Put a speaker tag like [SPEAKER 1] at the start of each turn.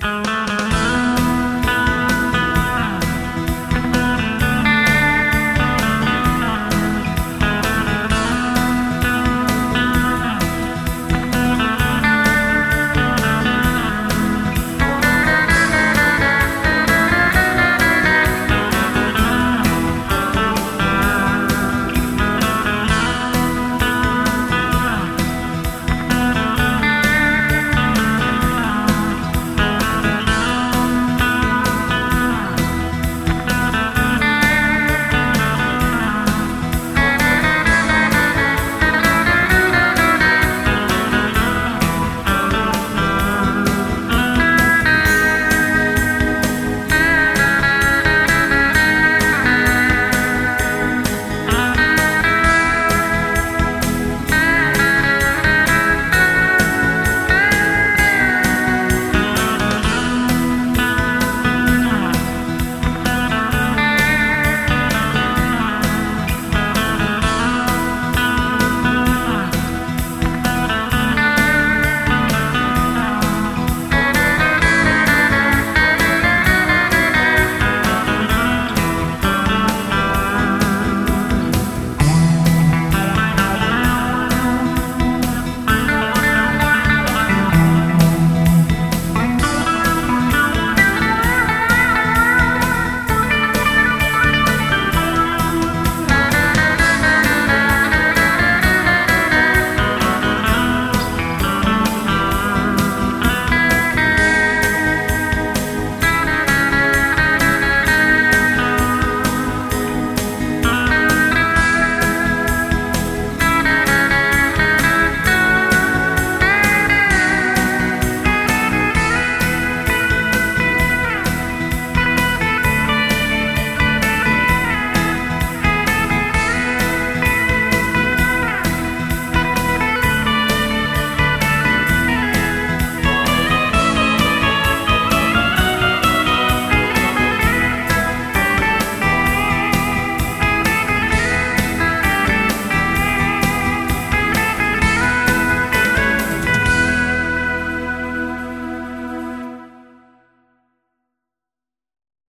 [SPEAKER 1] Bye.